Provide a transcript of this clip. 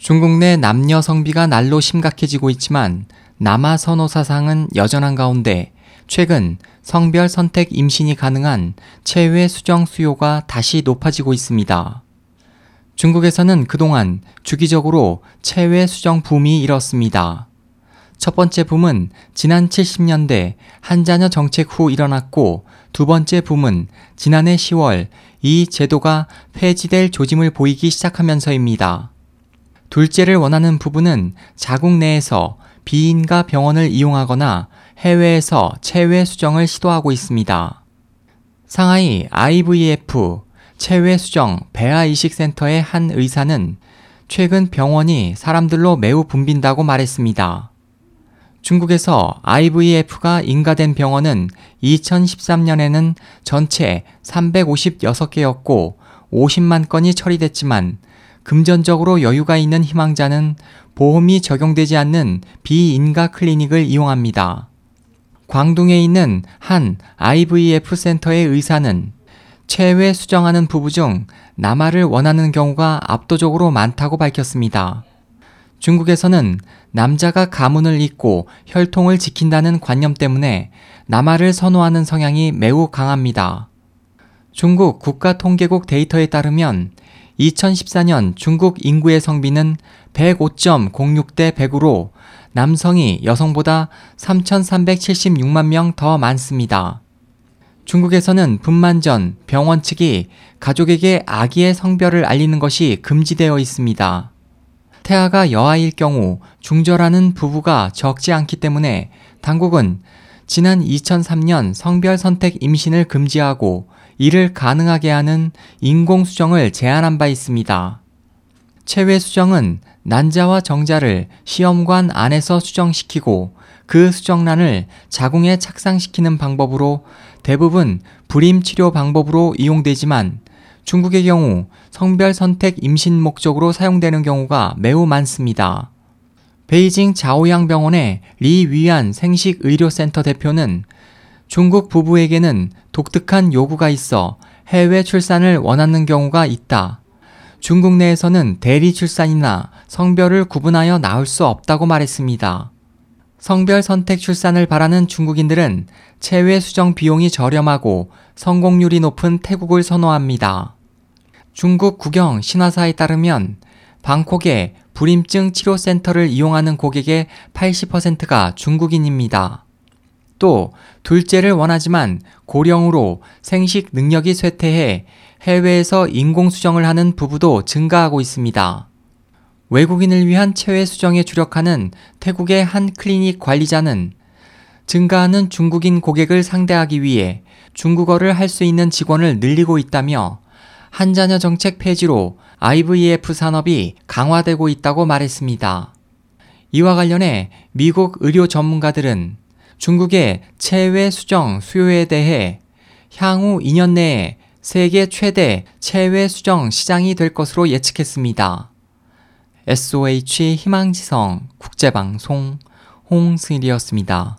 중국 내 남녀 성비가 날로 심각해지고 있지만 남아 선호 사상은 여전한 가운데 최근 성별 선택 임신이 가능한 체외 수정 수요가 다시 높아지고 있습니다. 중국에서는 그동안 주기적으로 체외 수정 붐이 일었습니다. 첫 번째 붐은 지난 70년대 한자녀 정책 후 일어났고 두 번째 붐은 지난해 10월 이 제도가 폐지될 조짐을 보이기 시작하면서입니다. 둘째를 원하는 부부는 자국 내에서 비인가 병원을 이용하거나 해외에서 체외 수정을 시도하고 있습니다. 상하이 IVF 체외 수정 배아 이식 센터의 한 의사는 최근 병원이 사람들로 매우 붐빈다고 말했습니다. 중국에서 IVF가 인가된 병원은 2013년에는 전체 356개였고 50만 건이 처리됐지만 금전적으로 여유가 있는 희망자는 보험이 적용되지 않는 비인가 클리닉을 이용합니다. 광둥에 있는 한 IVF 센터의 의사는 체외 수정하는 부부 중 남아를 원하는 경우가 압도적으로 많다고 밝혔습니다. 중국에서는 남자가 가문을 잇고 혈통을 지킨다는 관념 때문에 남아를 선호하는 성향이 매우 강합니다. 중국 국가통계국 데이터에 따르면 2014년 중국 인구의 성비는 105.06대 100으로 남성이 여성보다 3,376만 명 더 많습니다. 중국에서는 분만 전 병원 측이 가족에게 아기의 성별을 알리는 것이 금지되어 있습니다. 태아가 여아일 경우 중절하는 부부가 적지 않기 때문에 당국은 지난 2003년 성별 선택 임신을 금지하고 이를 가능하게 하는 인공수정을 제안한 바 있습니다. 체외 수정은 난자와 정자를 시험관 안에서 수정시키고 그 수정란을 자궁에 착상시키는 방법으로 대부분 불임 치료 방법으로 이용되지만 중국의 경우 성별 선택 임신 목적으로 사용되는 경우가 매우 많습니다. 베이징 자오양 병원의 리 위안 생식 의료센터 대표는 중국 부부에게는 독특한 요구가 있어 해외 출산을 원하는 경우가 있다. 중국 내에서는 대리 출산이나 성별을 구분하여 낳을 수 없다고 말했습니다. 성별 선택 출산을 바라는 중국인들은 체외 수정 비용이 저렴하고 성공률이 높은 태국을 선호합니다. 중국 국영 신화사에 따르면 방콕의 불임증 치료센터를 이용하는 고객의 80%가 중국인입니다. 또 둘째를 원하지만 고령으로 생식 능력이 쇠퇴해 해외에서 인공수정을 하는 부부도 증가하고 있습니다. 외국인을 위한 체외 수정에 주력하는 태국의 한 클리닉 관리자는 증가하는 중국인 고객을 상대하기 위해 중국어를 할 수 있는 직원을 늘리고 있다며 한자녀 정책 폐지로 IVF 산업이 강화되고 있다고 말했습니다. 이와 관련해 미국 의료 전문가들은 중국의 체외 수정 수요에 대해 향후 2년 내에 세계 최대 체외 수정 시장이 될 것으로 예측했습니다. SOH 희망지성 국제방송 홍승일이었습니다.